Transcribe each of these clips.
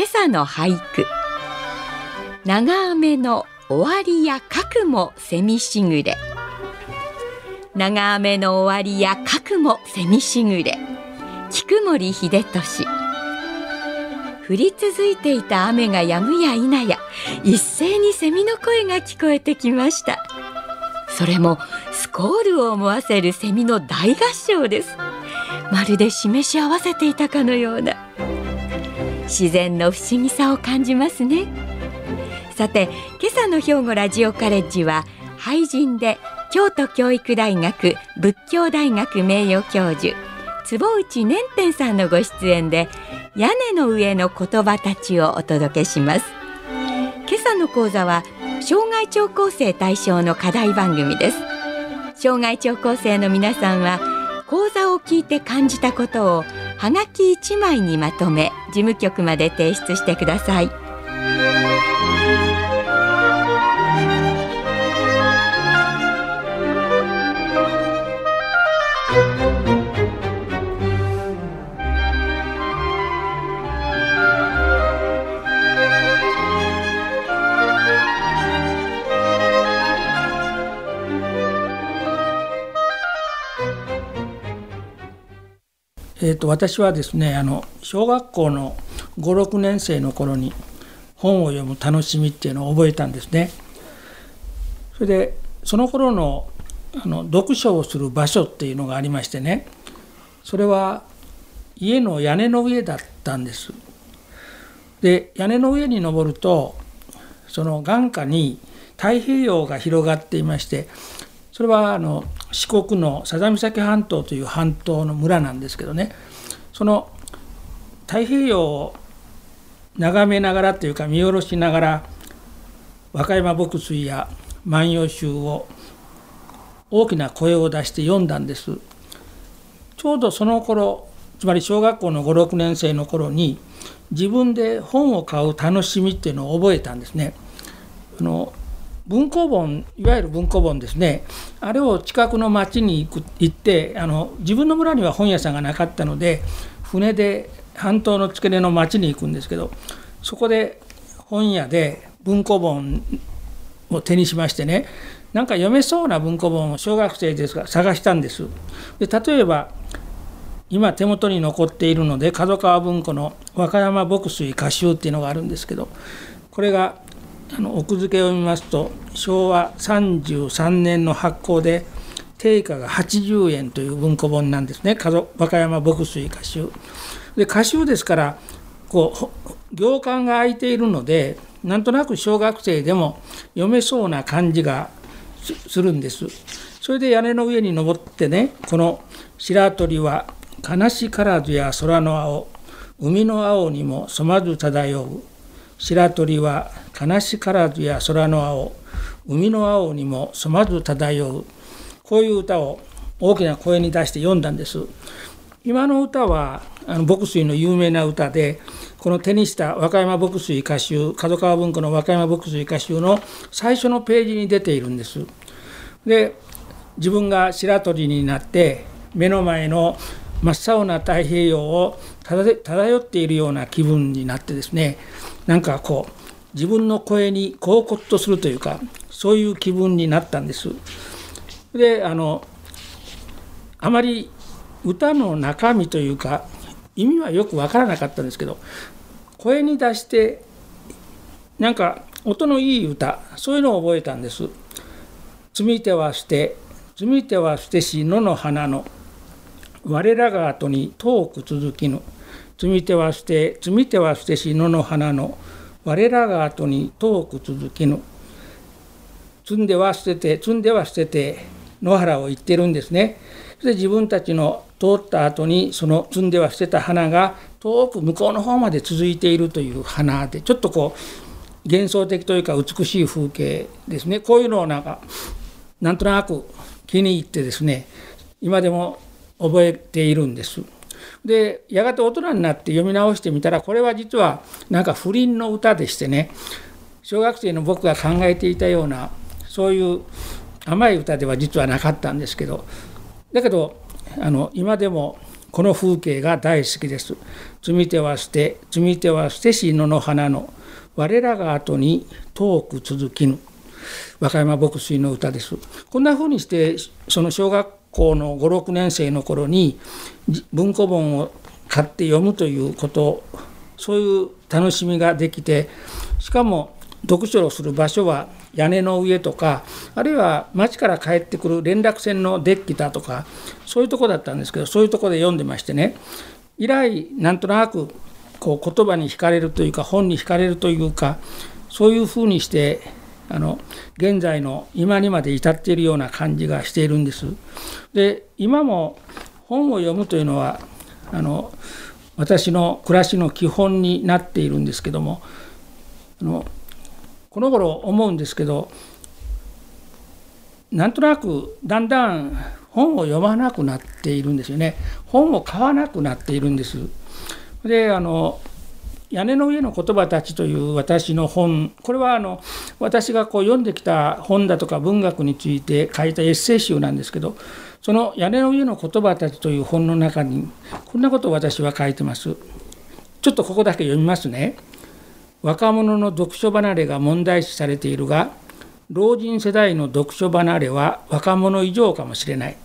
今朝の俳句。長雨の終わりや核もセミしぐれ長雨の終わりや核もセミしぐれ菊森秀俊。降り続いていた雨が止むや否や一斉にセミの声が聞こえてきました。それもスコールを思わせるセミの大合唱です。まるで示し合わせていたかのような。自然の不思議さを感じますね。さて今朝の兵庫ラジオカレッジは俳人で京都教育大学仏教大学名誉教授坪内年天さんのご出演で屋根の上の言葉たちをお届けします。今朝の講座は障害聴講生対象の課題番組です。障害聴講生の皆さんは講座を聞いて感じたことをはがき1枚にまとめ事務局まで提出してください。えー、と私はですねあの小学校の56年生の頃に本を読む楽しみっていうのを覚えたんですね。それでその頃のあの読書をする場所っていうのがありましてねそれは家の屋根の上だったんです。で屋根の上に登るとその眼下に太平洋が広がっていましてそれはあの四国の佐々岬半島という半島の村なんですけどね。その太平洋を眺めながらというか見下ろしながら和歌山牧水や万葉集を大きな声を出して読んだんです。ちょうどその頃つまり小学校の56年生の頃に自分で本を買う楽しみっていうのを覚えたんですね。あの文庫本いわゆる文庫本ですね。あれを近くの町に行く行ってあの自分の村には本屋さんがなかったので船で半島の付け根の町に行くんですけどそこで本屋で文庫本を手にしましてねなんか読めそうな文庫本を小学生ですが探したんです。で例えば今手元に残っているので角川文庫の和歌山牧水歌集っていうのがあるんですけどこれがあの奥付けを見ますと昭和33年の発行で定価が80円という文庫本なんですね和歌山牧水歌集。で歌集ですからこう行間が空いているのでなんとなく小学生でも読めそうな感じがするんです。それで屋根の上に登ってねこの「白鳥は悲しからずや空の青海の青にも染まず漂う白鳥は悲しからずや空の青海の青にも染まず漂う。こういう歌を大きな声に出して読んだんです。今の歌はあの牧水の有名な歌でこの手にした和歌山牧水歌集角川文庫の和歌山牧水歌集の最初のページに出ているんです。で自分が白鳥になって目の前の真っ青な太平洋を漂っているような気分になってですねなんかこう自分の声にこうこっとするというかそういう気分になったんです。であのあまり歌の中身というか意味はよく分からなかったんですけど声に出してなんか音のいい歌そういうのを覚えたんです。積み手は捨て積み手は捨てし野の花の我らが後に遠く続きぬ積み手は捨て積み手は捨てし野の花の我らが後に遠く続きぬ積んでは捨てて積んでは捨てて野原を行ってるんですね。で自分たちの通った後にその摘んでは捨てた花が遠く向こうの方まで続いているという花でちょっとこう幻想的というか美しい風景ですねこういうのをなんかなんとなく気に入ってですね今でも覚えているんです。でやがて大人になって読み直してみたらこれは実はなんか不倫の歌でしてね小学生の僕が考えていたようなそういう甘い歌では実はなかったんですけどだけどあの今でもこの風景が大好きです。積み手は捨て積み手は捨てし野の花の我らが後に遠く続きぬ和歌山牧水の歌です。こんな風にしてその小学校の56年生の頃に文庫本を買って読むということそういう楽しみができてしかも読書をする場所は屋根の上とかあるいは町から帰ってくる連絡船のデッキだとかそういうとこだったんですけどそういうとこで読んでましてね以来なんとなくこう言葉に惹かれるというか本に惹かれるというかそういうふうにしてあの現在の今にまで至っているような感じがしているんです。で今も本を読むというのはあの私の暮らしの基本になっているんですけどもあのこの頃思うんですけどなんとなくだんだん本を読まなくなっているんですよね本を買わなくなっているんです。であの屋根の上の言葉たちという私の本これはあの私がこう読んできた本だとか文学について書いたエッセイ集なんですけどその屋根の上の言葉たちという本の中にこんなことを私は書いてます。ちょっとここだけ読みますね。若者の読書離れが問題視されているが老人世代の読書離れは若者以上かもしれない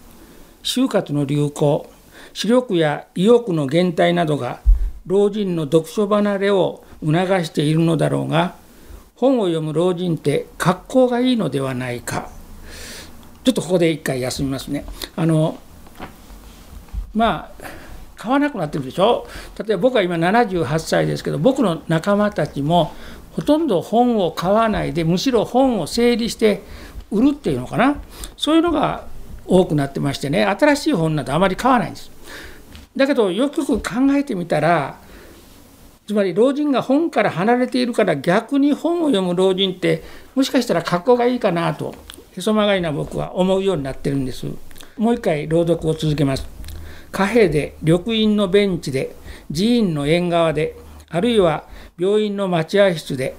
就活の流行視力や意欲の減退などが老人の読書離れを促しているのだろうが本を読む老人って格好がいいのではないか。ちょっとここで一回休みますね。あのまあ買わなくなってるでしょ？例えば僕は今78歳ですけど僕の仲間たちもほとんど本を買わないでむしろ本を整理して売るっていうのかな？そういうのが多くなってましてね新しい本などあまり買わないんです。だけどよくよく考えてみたらつまり老人が本から離れているから逆に本を読む老人ってもしかしたら格好がいいかなとへそ曲がりな僕は思うようになってるんです。もう一回朗読を続けます。貨幣で緑院のベンチで寺院の縁側であるいは病院の待合室で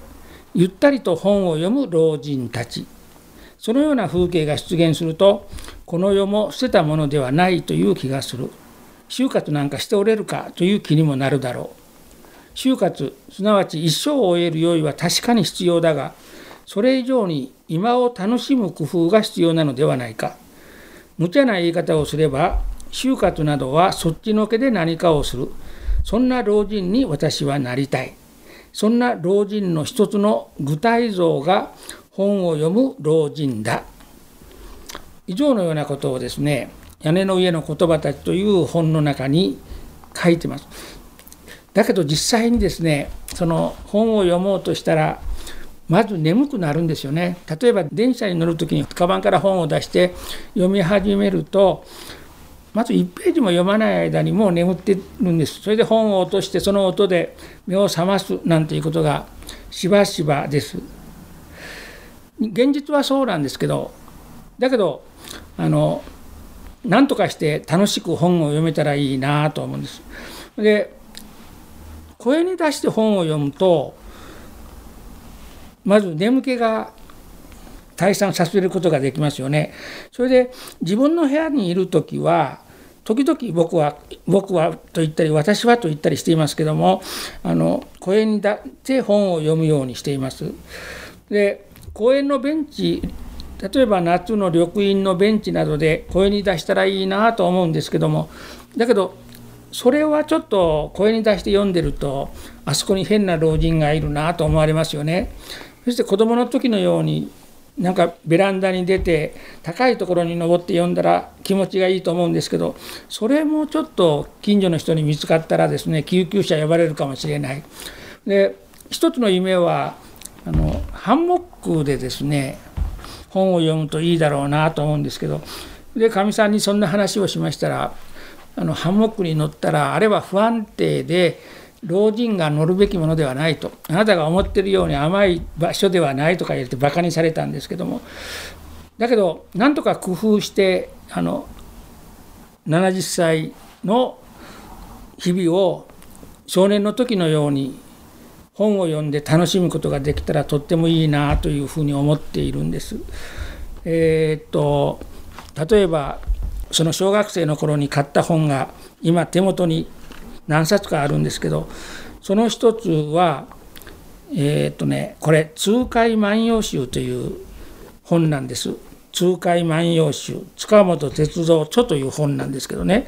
ゆったりと本を読む老人たち。そのような風景が出現するとこの世も捨てたものではないという気がする。就活なんかしておれるかという気にもなるだろう。就活すなわち一生を終える用意は確かに必要だがそれ以上に今を楽しむ工夫が必要なのではないか。無茶な言い方をすれば就活などはそっちのけで何かをする。そんな老人に私はなりたい。そんな老人の一つの具体像が本を読む老人だ。以上のようなことをですね屋根の上の言葉たちという本の中に書いてます。だけど実際にですねその本を読もうとしたらまず眠くなるんですよね。例えば電車に乗る時にカバンから本を出して読み始めるとまず1ページも読まない間にもう眠ってるんです。それで本を落としてその音で目を覚ますなんていうことがしばしばです。現実はそうなんですけどだけどあの何とかして楽しく本を読めたらいいなと思うんですで声に出して本を読むとまず眠気が退散させることができますよね。それで自分の部屋にいる時は時々僕は僕はと言ったり私はと言ったりしていますけどもあの公園に出って本を読むようにしています。で公園のベンチ例えば夏の緑院のベンチなどで声に出したらいいなと思うんですけどもだけどそれはちょっと声に出して読んでるとあそこに変な老人がいるなと思われますよね。そして子どもの時のようになんかベランダに出て高いところに登って読んだら気持ちがいいと思うんですけどそれもちょっと近所の人に見つかったらですね救急車呼ばれるかもしれない。で一つの夢はあのハンモックでですね本を読むといいだろうなと思うんですけどでかみさんにそんな話をしましたらあのハンモックに乗ったらあれは不安定で老人が乗るべきものではないとあなたが思ってるように甘い場所ではないとか言ってバカにされたんですけどもだけどなんとか工夫してあの70歳の日々を少年の時のように本を読んで楽しむことができたらとってもいいなというふうに思っているんです。えー、っと例えばその小学生の頃に買った本が今手元に何冊かあるんですけどその一つはえー、っとねこれ「痛快万葉集」という本なんです。痛快万葉集塚本鉄道著という本なんですけどね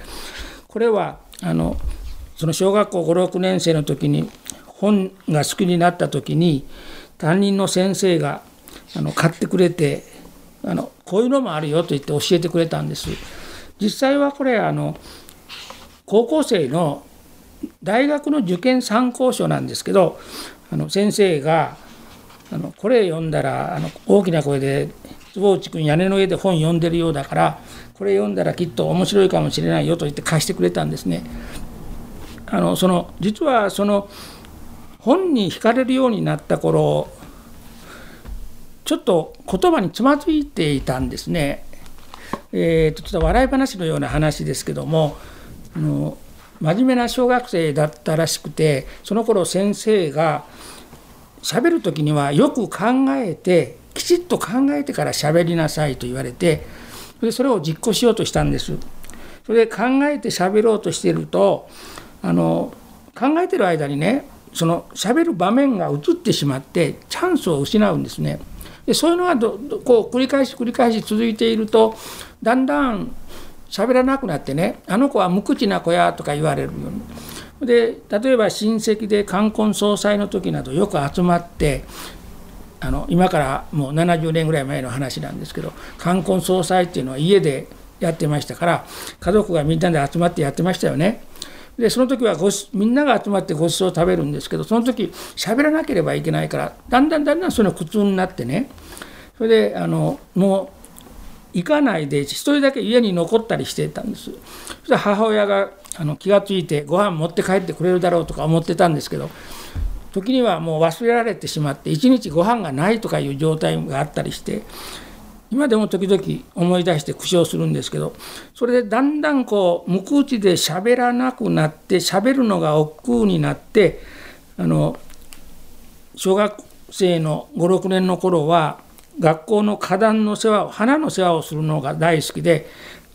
これはあのその小学校56年生の時に本が好きになった時に担任の先生があの買ってくれてあのこういうのもあるよと言って教えてくれたんです。実際はこれあの高校生の大学の受験参考書なんですけどあの先生があのこれ読んだらあの大きな声で坪内君屋根の上で本読んでるようだからこれ読んだらきっと面白いかもしれないよと言って貸してくれたんですね。あのその実はその本に惹かれるようになった頃ちょっと言葉につまずいていたんですね。えーと、ちょっと笑い話のような話ですけどもあの真面目な小学生だったらしくてその頃先生が喋る時にはよく考えてきちっと考えてから喋りなさいと言われてでそれを実行しようとしたんです。それで考えて喋ろうとしてるとあの考えてる間にねその喋る場面が移ってしまってチャンスを失うんですね。でそういうのがこう繰り返し繰り返し続いているとだんだん喋らなくなってねあの子は無口な子やとか言われるようにで例えば親戚で冠婚葬祭の時などよく集まってあの今からもう70年ぐらい前の話なんですけど冠婚葬祭っていうのは家でやってましたから家族がみんなで集まってやってましたよね。でその時はごみんなが集まってごちそうを食べるんですけどその時喋らなければいけないからだんだんだんだんその苦痛になってね。それであのもう行かないで一人だけ家に残ったりしてたんです。そしたら母親があの気が付いてご飯持って帰ってくれるだろうとか思ってたんですけど時にはもう忘れられてしまって一日ご飯がないとかいう状態があったりして今でも時々思い出して苦笑するんですけどそれでだんだんこう無口で喋らなくなって喋るのが億劫になってあの小学生の56年の頃は学校の花壇の世話を花の世話をするのが大好きで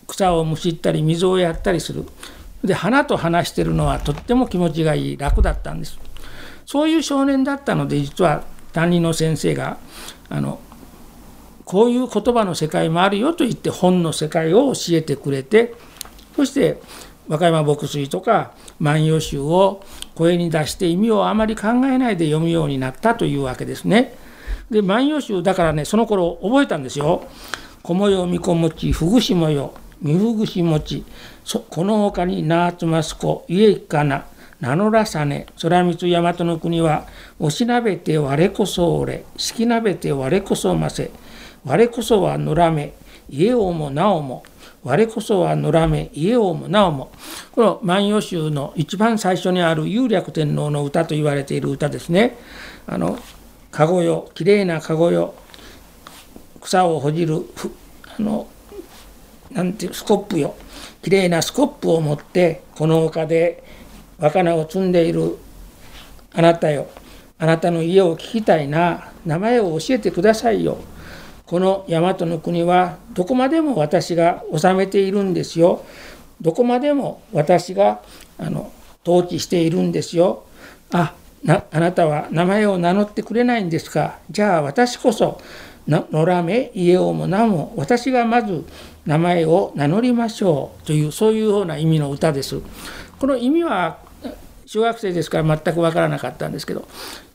草をむしったり水をやったりする。で花と話してるのはとっても気持ちがいい楽だったんです。そういう少年だったので実は担任の先生があのこういう言葉の世界もあるよと言って本の世界を教えてくれてそして和歌山牧水とか万葉集を声に出して意味をあまり考えないで読むようになったというわけですね。で万葉集だからねその頃覚えたんですよ。小模様みこもちふぐしもよみふぐしもちこのほかになあつますこ家いかな名乗らさね空光大和の国はおしなべて我こそ俺好きなべて我こそませ我こそは野良め家王もなおも我こそは野良め家王もなおも。この万葉集の一番最初にある有略天皇の歌と言われている歌ですね。あの籠よきれいな籠よ草をほじるあのなんていうスコップよ。きれいなスコップを持ってこの丘で若菜を積んでいるあなたよ。あなたの家を聞きたいな。名前を教えてくださいよ。この大和の国はどこまでも私が治めているんですよ。どこまでも私があの統治しているんですよ。あなあなたは名前を名乗ってくれないんですかじゃあ私こそ野良め家をも名も私がまず名前を名乗りましょうというそういうような意味の歌です。この意味は小学生ですから全く分からなかったんですけど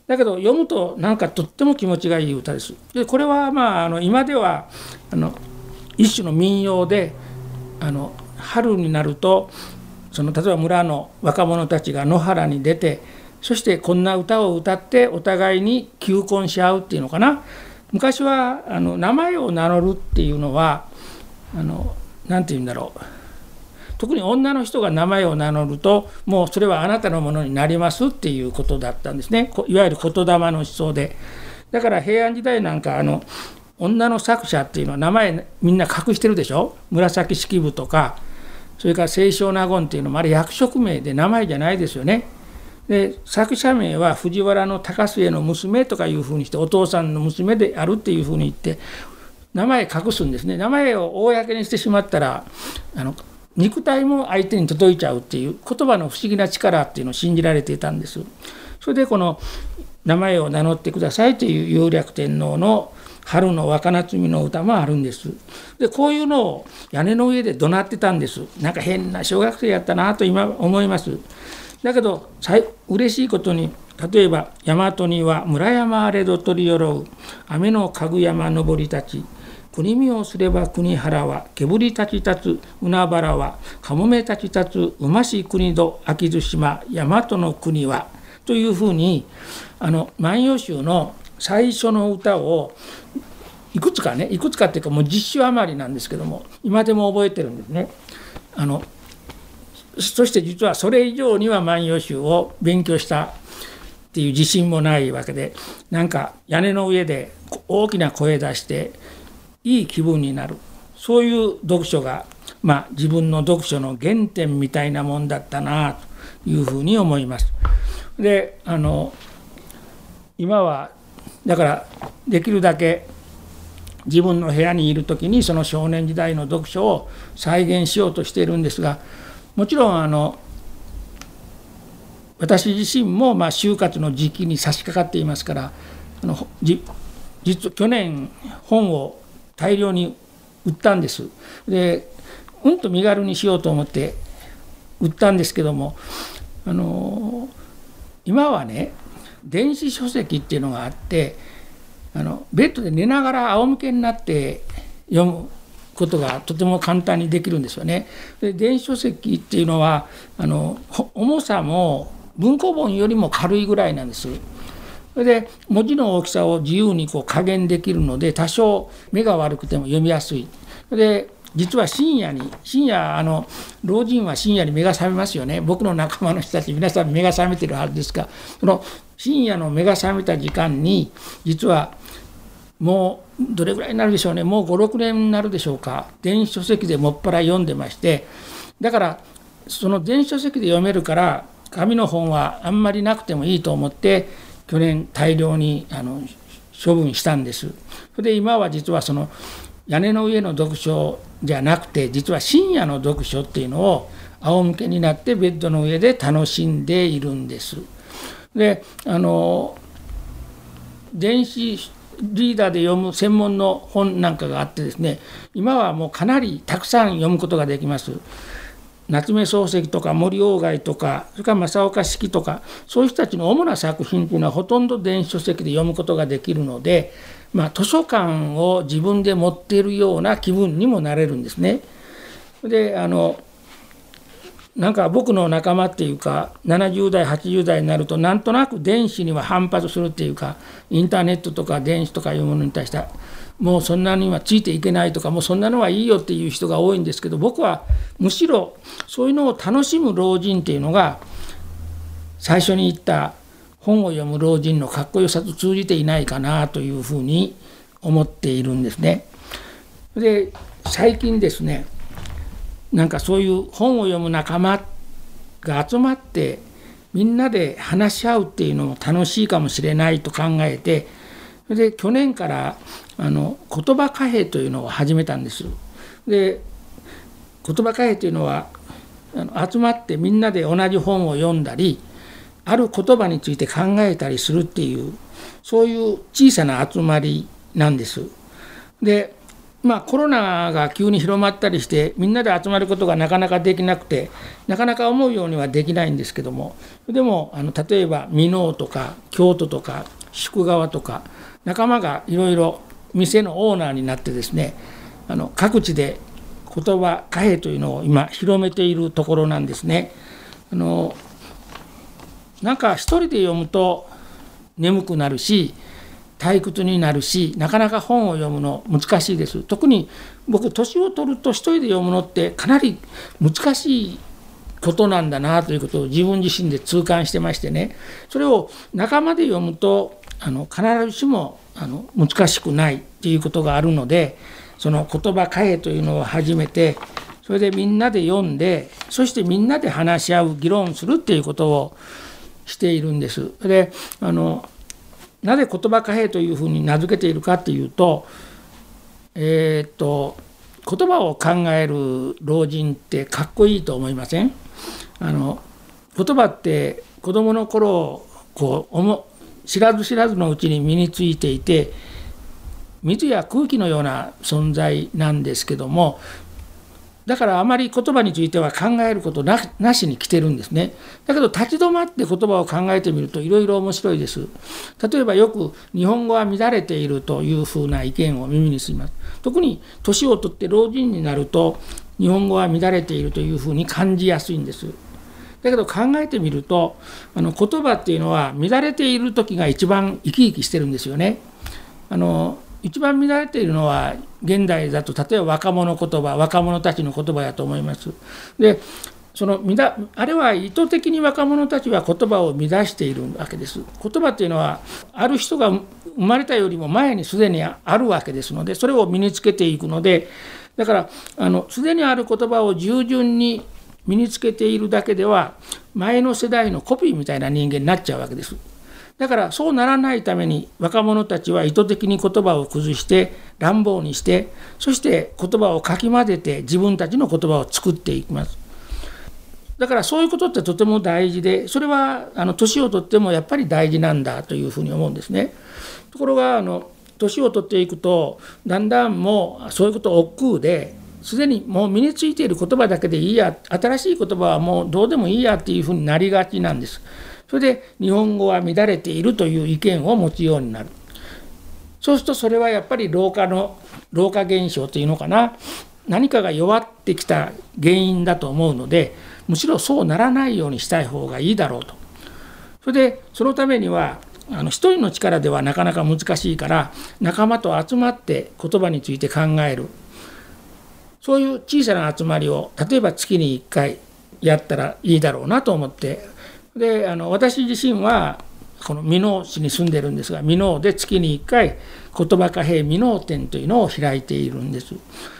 だけど読むとなんかとっても気持ちがいい歌です。でこれはまああの今ではあの一種の民謡であの春になるとその例えば村の若者たちが野原に出てそしてこんな歌を歌ってお互いに求婚し合うっていうのかな昔はあの名前を名乗るっていうのはあのなんて言うんだろう特に女の人が名前を名乗るともうそれはあなたのものになりますっていうことだったんですね。いわゆる言霊の思想で。だから平安時代なんかあの女の作者っていうのは名前みんな隠してるでしょ？紫式部とかそれから清少納言っていうのもあれ役職名で名前じゃないですよね。で作者名は藤原の高末の娘とかいうふうにしてお父さんの娘であるっていうふうに言って名前隠すんですね。名前を公にしてしまったらあの肉体も相手に届いちゃうっていう言葉の不思議な力っていうのを信じられていたんです。それでこの名前を名乗ってくださいという有略天皇の春の若夏美の歌もあるんです。でこういうのを屋根の上で怒鳴ってたんです。なんか変な小学生やったなと今思います。だけど嬉しいことに例えば大和には村山あれど取りよろう雨のかぐ山登り立ち国見をすれば国原はけぶり立ち立つ海原はかもめ立ち立つうまし国土秋津島大和の国はというふうにあの万葉集の最初の歌をいくつかねいくつかっていうかもう実習余りなんですけども今でも覚えてるんですね。あのそして実はそれ以上には万葉集を勉強したっていう自信もないわけでなんか屋根の上で大きな声出していい気分になるそういう読書が、まあ、自分の読書の原点みたいなもんだったなというふうに思います。であの今はだからできるだけ自分の部屋にいる時にその少年時代の読書を再現しようとしているんですがもちろんあの私自身もまあ就活の時期に差し掛かっていますからあの実去年本を大量に売ったんです。でうんと身軽にしようと思って売ったんですけどもあの今はね電子書籍っていうのがあってあのベッドで寝ながら仰向けになって読むことがとても簡単にできるんですよね。で電子書籍っていうのはあの重さも文庫本よりも軽いぐらいなんです。それで文字の大きさを自由にこう加減できるので多少目が悪くても読みやすい。で実は深夜に深夜あの老人は深夜に目が覚めますよね。僕の仲間の人たち皆さん目が覚めてるはずですがその深夜の目が覚めた時間に実はもうどれぐらいになるでしょうね。もう56年になるでしょうか。電子書籍でもっぱら読んでまして。だからその電子書籍で読めるから紙の本はあんまりなくてもいいと思って去年大量にあの処分したんです。それで今は実はその屋根の上の読書じゃなくて実は深夜の読書っていうのを仰向けになってベッドの上で楽しんでいるんです。であの電子リーダーで読む専門の本なんかがあってですね今はもうかなりたくさん読むことができます。夏目漱石とか森鴎外とかそれから正岡子規とかそういう人たちの主な作品というのはほとんど電子書籍で読むことができるので、まあ、図書館を自分で持っているような気分にもなれるんですね。であのなんか僕の仲間っていうか70代80代になるとなんとなく電子には反発するっていうかインターネットとか電子とかいうものに対してもうそんなにはついていけないとかもうそんなのはいいよっていう人が多いんですけど僕はむしろそういうのを楽しむ老人っていうのが最初に言った本を読む老人のかっこよさと通じていないかなというふうに思っているんですね。で最近ですねなんかそういう本を読む仲間が集まってみんなで話し合うっていうのも楽しいかもしれないと考えてで去年からあの言葉貨幣というのを始めたんです。で言葉貨幣というのはあの集まってみんなで同じ本を読んだりある言葉について考えたりするっていうそういう小さな集まりなんです。でまあ、コロナが急に広まったりしてみんなで集まることがなかなかできなくてなかなか思うようにはできないんですけどもでもあの例えば箕面とか京都とか宿川とか仲間がいろいろ店のオーナーになってですねあの各地で言葉貨幣というのを今広めているところなんですね。あのなんか一人で読むと眠くなるし退屈になるしなかなか本を読むの難しいです特に僕年を取ると一人で読むのってかなり難しいことなんだなということを自分自身で痛感してましてねそれを仲間で読むとあの必ずしもあの難しくないっていうことがあるのでその言葉変えというのを始めてそれでみんなで読んでそしてみんなで話し合う議論するっていうことをしているんです。であのなぜ言葉貨幣というふうに名付けているかっていうとえー、っと言葉を考える老人ってかっこいいと思いません？あの言葉って子どもの頃こう知らず知らずのうちに身についていて水や空気のような存在なんですけどもだからあまり言葉については考えることななしに来てるんですね。だけど立ち止まって言葉を考えてみるといろいろ面白いです。例えばよく日本語は乱れているというふうな意見を耳にします。特に年を取って老人になると日本語は乱れているというふうに感じやすいんです。だけど考えてみるとあの言葉っていうのは乱れている時が一番生き生きしてるんですよね。あの一番乱れているのは現代だと例えば若者言葉若者たちの言葉やと思います。でそのあれは意図的に若者たちは言葉を乱しているわけです。言葉っていうのはある人が生まれたよりも前にすでにあるわけですのでそれを身につけていくのでだからあのすでにある言葉を従順に身につけているだけでは前の世代のコピーみたいな人間になっちゃうわけです。だからそうならないために若者たちは意図的に言葉を崩して乱暴にしてそして言葉をかき混ぜて自分たちの言葉を作っていきます。だからそういうことってとても大事でそれはあの年をとってもやっぱり大事なんだというふうに思うんですね。ところがあの年を取っていくとだんだんもうそういうこと億劫ですでにもう身についている言葉だけでいいや新しい言葉はもうどうでもいいやっていうふうになりがちなんです。それで日本語は乱れているという意見を持つようになる。そうするとそれはやっぱり老化の老化現象というのかな。何かが弱ってきた原因だと思うのでむしろそうならないようにしたい方がいいだろうと。それでそのためにはあの一人の力ではなかなか難しいから仲間と集まって言葉について考える。そういう小さな集まりを例えば月に1回やったらいいだろうなと思ってであの私自身はこの箕面市に住んでるんですが箕面で月に1回言葉貨幣箕面展というのを開いているんです。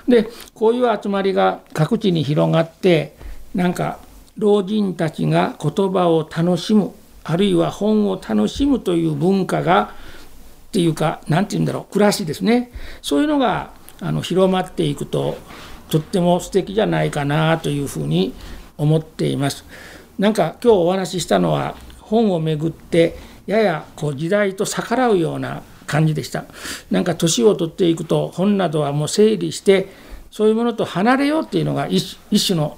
でこういう集まりが各地に広がってなんか老人たちが言葉を楽しむあるいは本を楽しむという文化がっていうか何て言うんだろう暮らしですねそういうのがあの広まっていくととっても素敵じゃないかなというふうに思っています。なんか今日お話ししたのは本をめぐってややこう時代と逆らうような感じでしたなんか年を取っていくと本などはもう整理してそういうものと離れようっていうのが一種の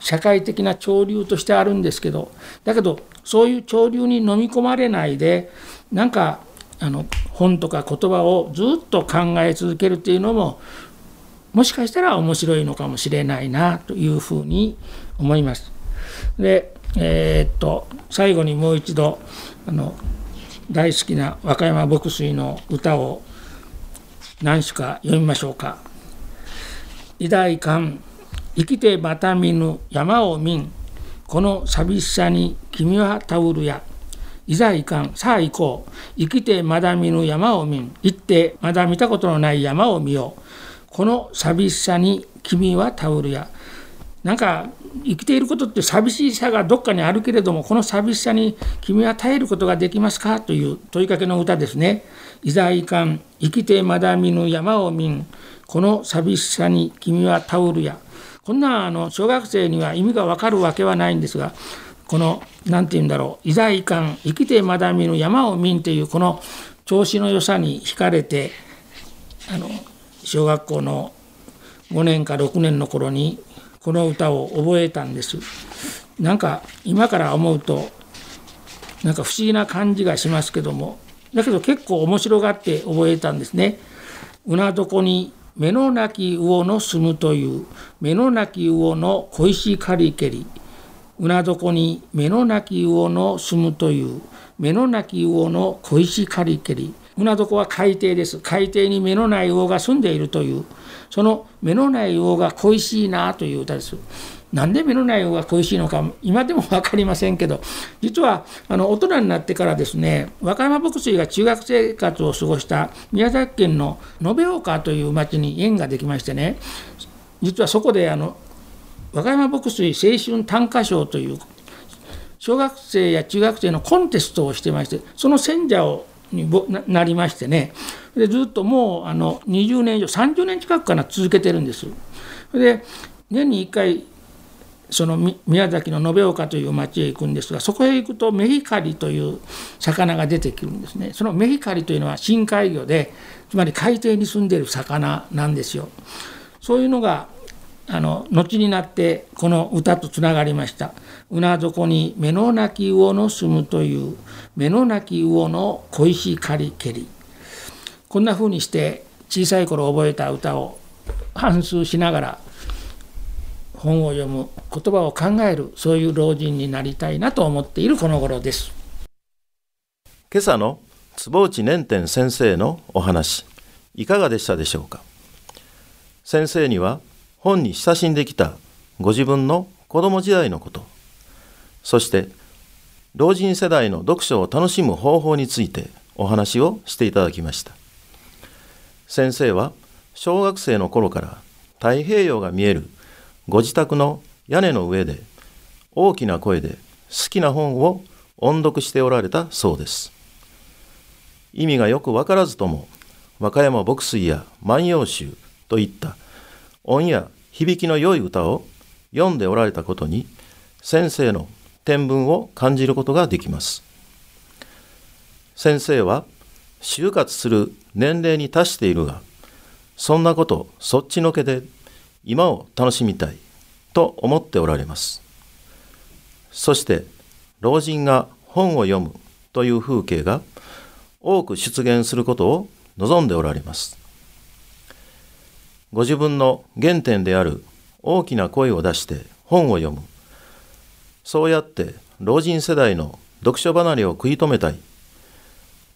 社会的な潮流としてあるんですけどだけどそういう潮流に飲み込まれないでなんかあの本とか言葉をずっと考え続けるっていうのももしかしたら面白いのかもしれないなというふうに思います。でえー、っと最後にもう一度あの大好きな和歌山牧水の歌を何首か読みましょうか。偉大観生きてまた見ぬ山を見んこの寂しさに君はたうるや。いざいかんさあ行こう生きてまだ見ぬ山を見ん行ってまだ見たことのない山を見ようこの寂しさに君はたうるやなんか生きていることって寂しさがどっかにあるけれどもこの寂しさに君は耐えることができますかという問いかけの歌ですね。いざいかん生きてまだ見ぬ山を見ん。この寂しさに君はタオルやこんなあの小学生には意味がわかるわけはないんですがこの何て言うんだろう。いざいかん生きてまだ見ぬ山を見んっていうこの調子の良さに惹かれてあの小学校の5年か6年の頃にこの歌を覚えたんです。なんか今から思うとなんか不思議な感じがしますけどもだけど結構面白がって覚えたんですね。うな床に目のなき魚の住むという目のなき魚の小石刈り蹴り。うな床に目のなき魚の住むという目のなき魚の小石刈り蹴り。船床は海底です。海底に目のない魚が住んでいるという。その目のない魚が恋しいなという歌です。なんで目のない魚が恋しいのか今でも分かりませんけど実はあの大人になってからですね和歌山牧水が中学生活を過ごした宮崎県の延岡という町に縁ができましてね実はそこであの和歌山牧水青春短歌賞という小学生や中学生のコンテストをしてましてその選者をになりましてね。でずっともうあの20年以上30年近くかな続けてるんです。で年に1回その宮崎の延岡という町へ行くんですがそこへ行くとメヒカリという魚が出てくるんですね。そのメヒカリというのは深海魚でつまり海底に住んでいる魚なんですよ。そういうのがあの後になってこの歌とつながりました「うな底に目のなき魚の住む」という目のなき魚の恋しかりけり。こんな風にして小さい頃覚えた歌を反数しながら本を読む言葉を考えるそういう老人になりたいなと思っているこの頃です。今朝の坪内年天先生のお話いかがでしたでしょうか？先生には本に親しんできたご自分の子供時代のこと。そして老人世代の読書を楽しむ方法についてお話をしていただきました。先生は小学生の頃から太平洋が見えるご自宅の屋根の上で大きな声で好きな本を音読しておられたそうです。意味がよくわからずとも和歌山牧水や万葉集といった音や響きの良い歌を読んでおられたことに先生の天文を感じることができます。先生は就活する年齢に達しているがそんなことそっちのけで今を楽しみたいと思っておられます。そして老人が本を読むという風景が多く出現することを望んでおられます。ご自分の原点である大きな声を出して本を読む。そうやって老人世代の読書離れを食い止めたい。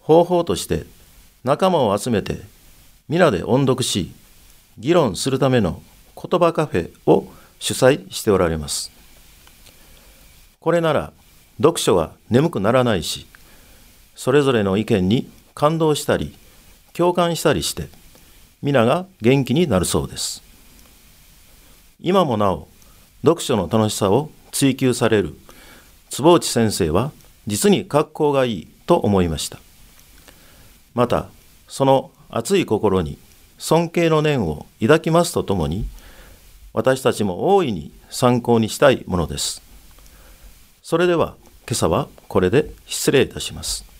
方法として仲間を集めて皆で音読し議論するための言葉カフェを主催しておられます。これなら読書は眠くならないしそれぞれの意見に感動したり共感したりして皆が元気になるそうです。今もなお読書の楽しさを追求される坪内先生は実に格好がいいと思いました。またその熱い心に尊敬の念を抱きますとともに私たちも大いに参考にしたいものです。それでは今朝はこれで失礼いたします。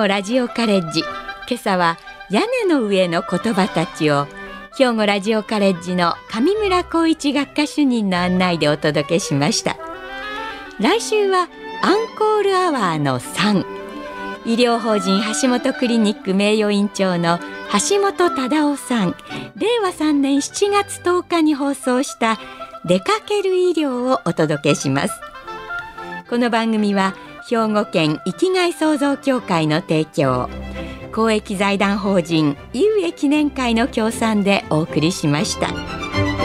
庫ラジオカレッジ。今朝は屋根の上の言葉たちを兵庫ラジオカレッジの上村光一学科主任の案内でお届けしました。来週はアンコールアワーの3医療法人橋本クリニック名誉院長の橋本忠夫さん。令和3年7月10日に放送した出かける医療をお届けします。この番組は兵庫県生きがい創造協会の提供公益財団法人有益記念会の協賛でお送りしました。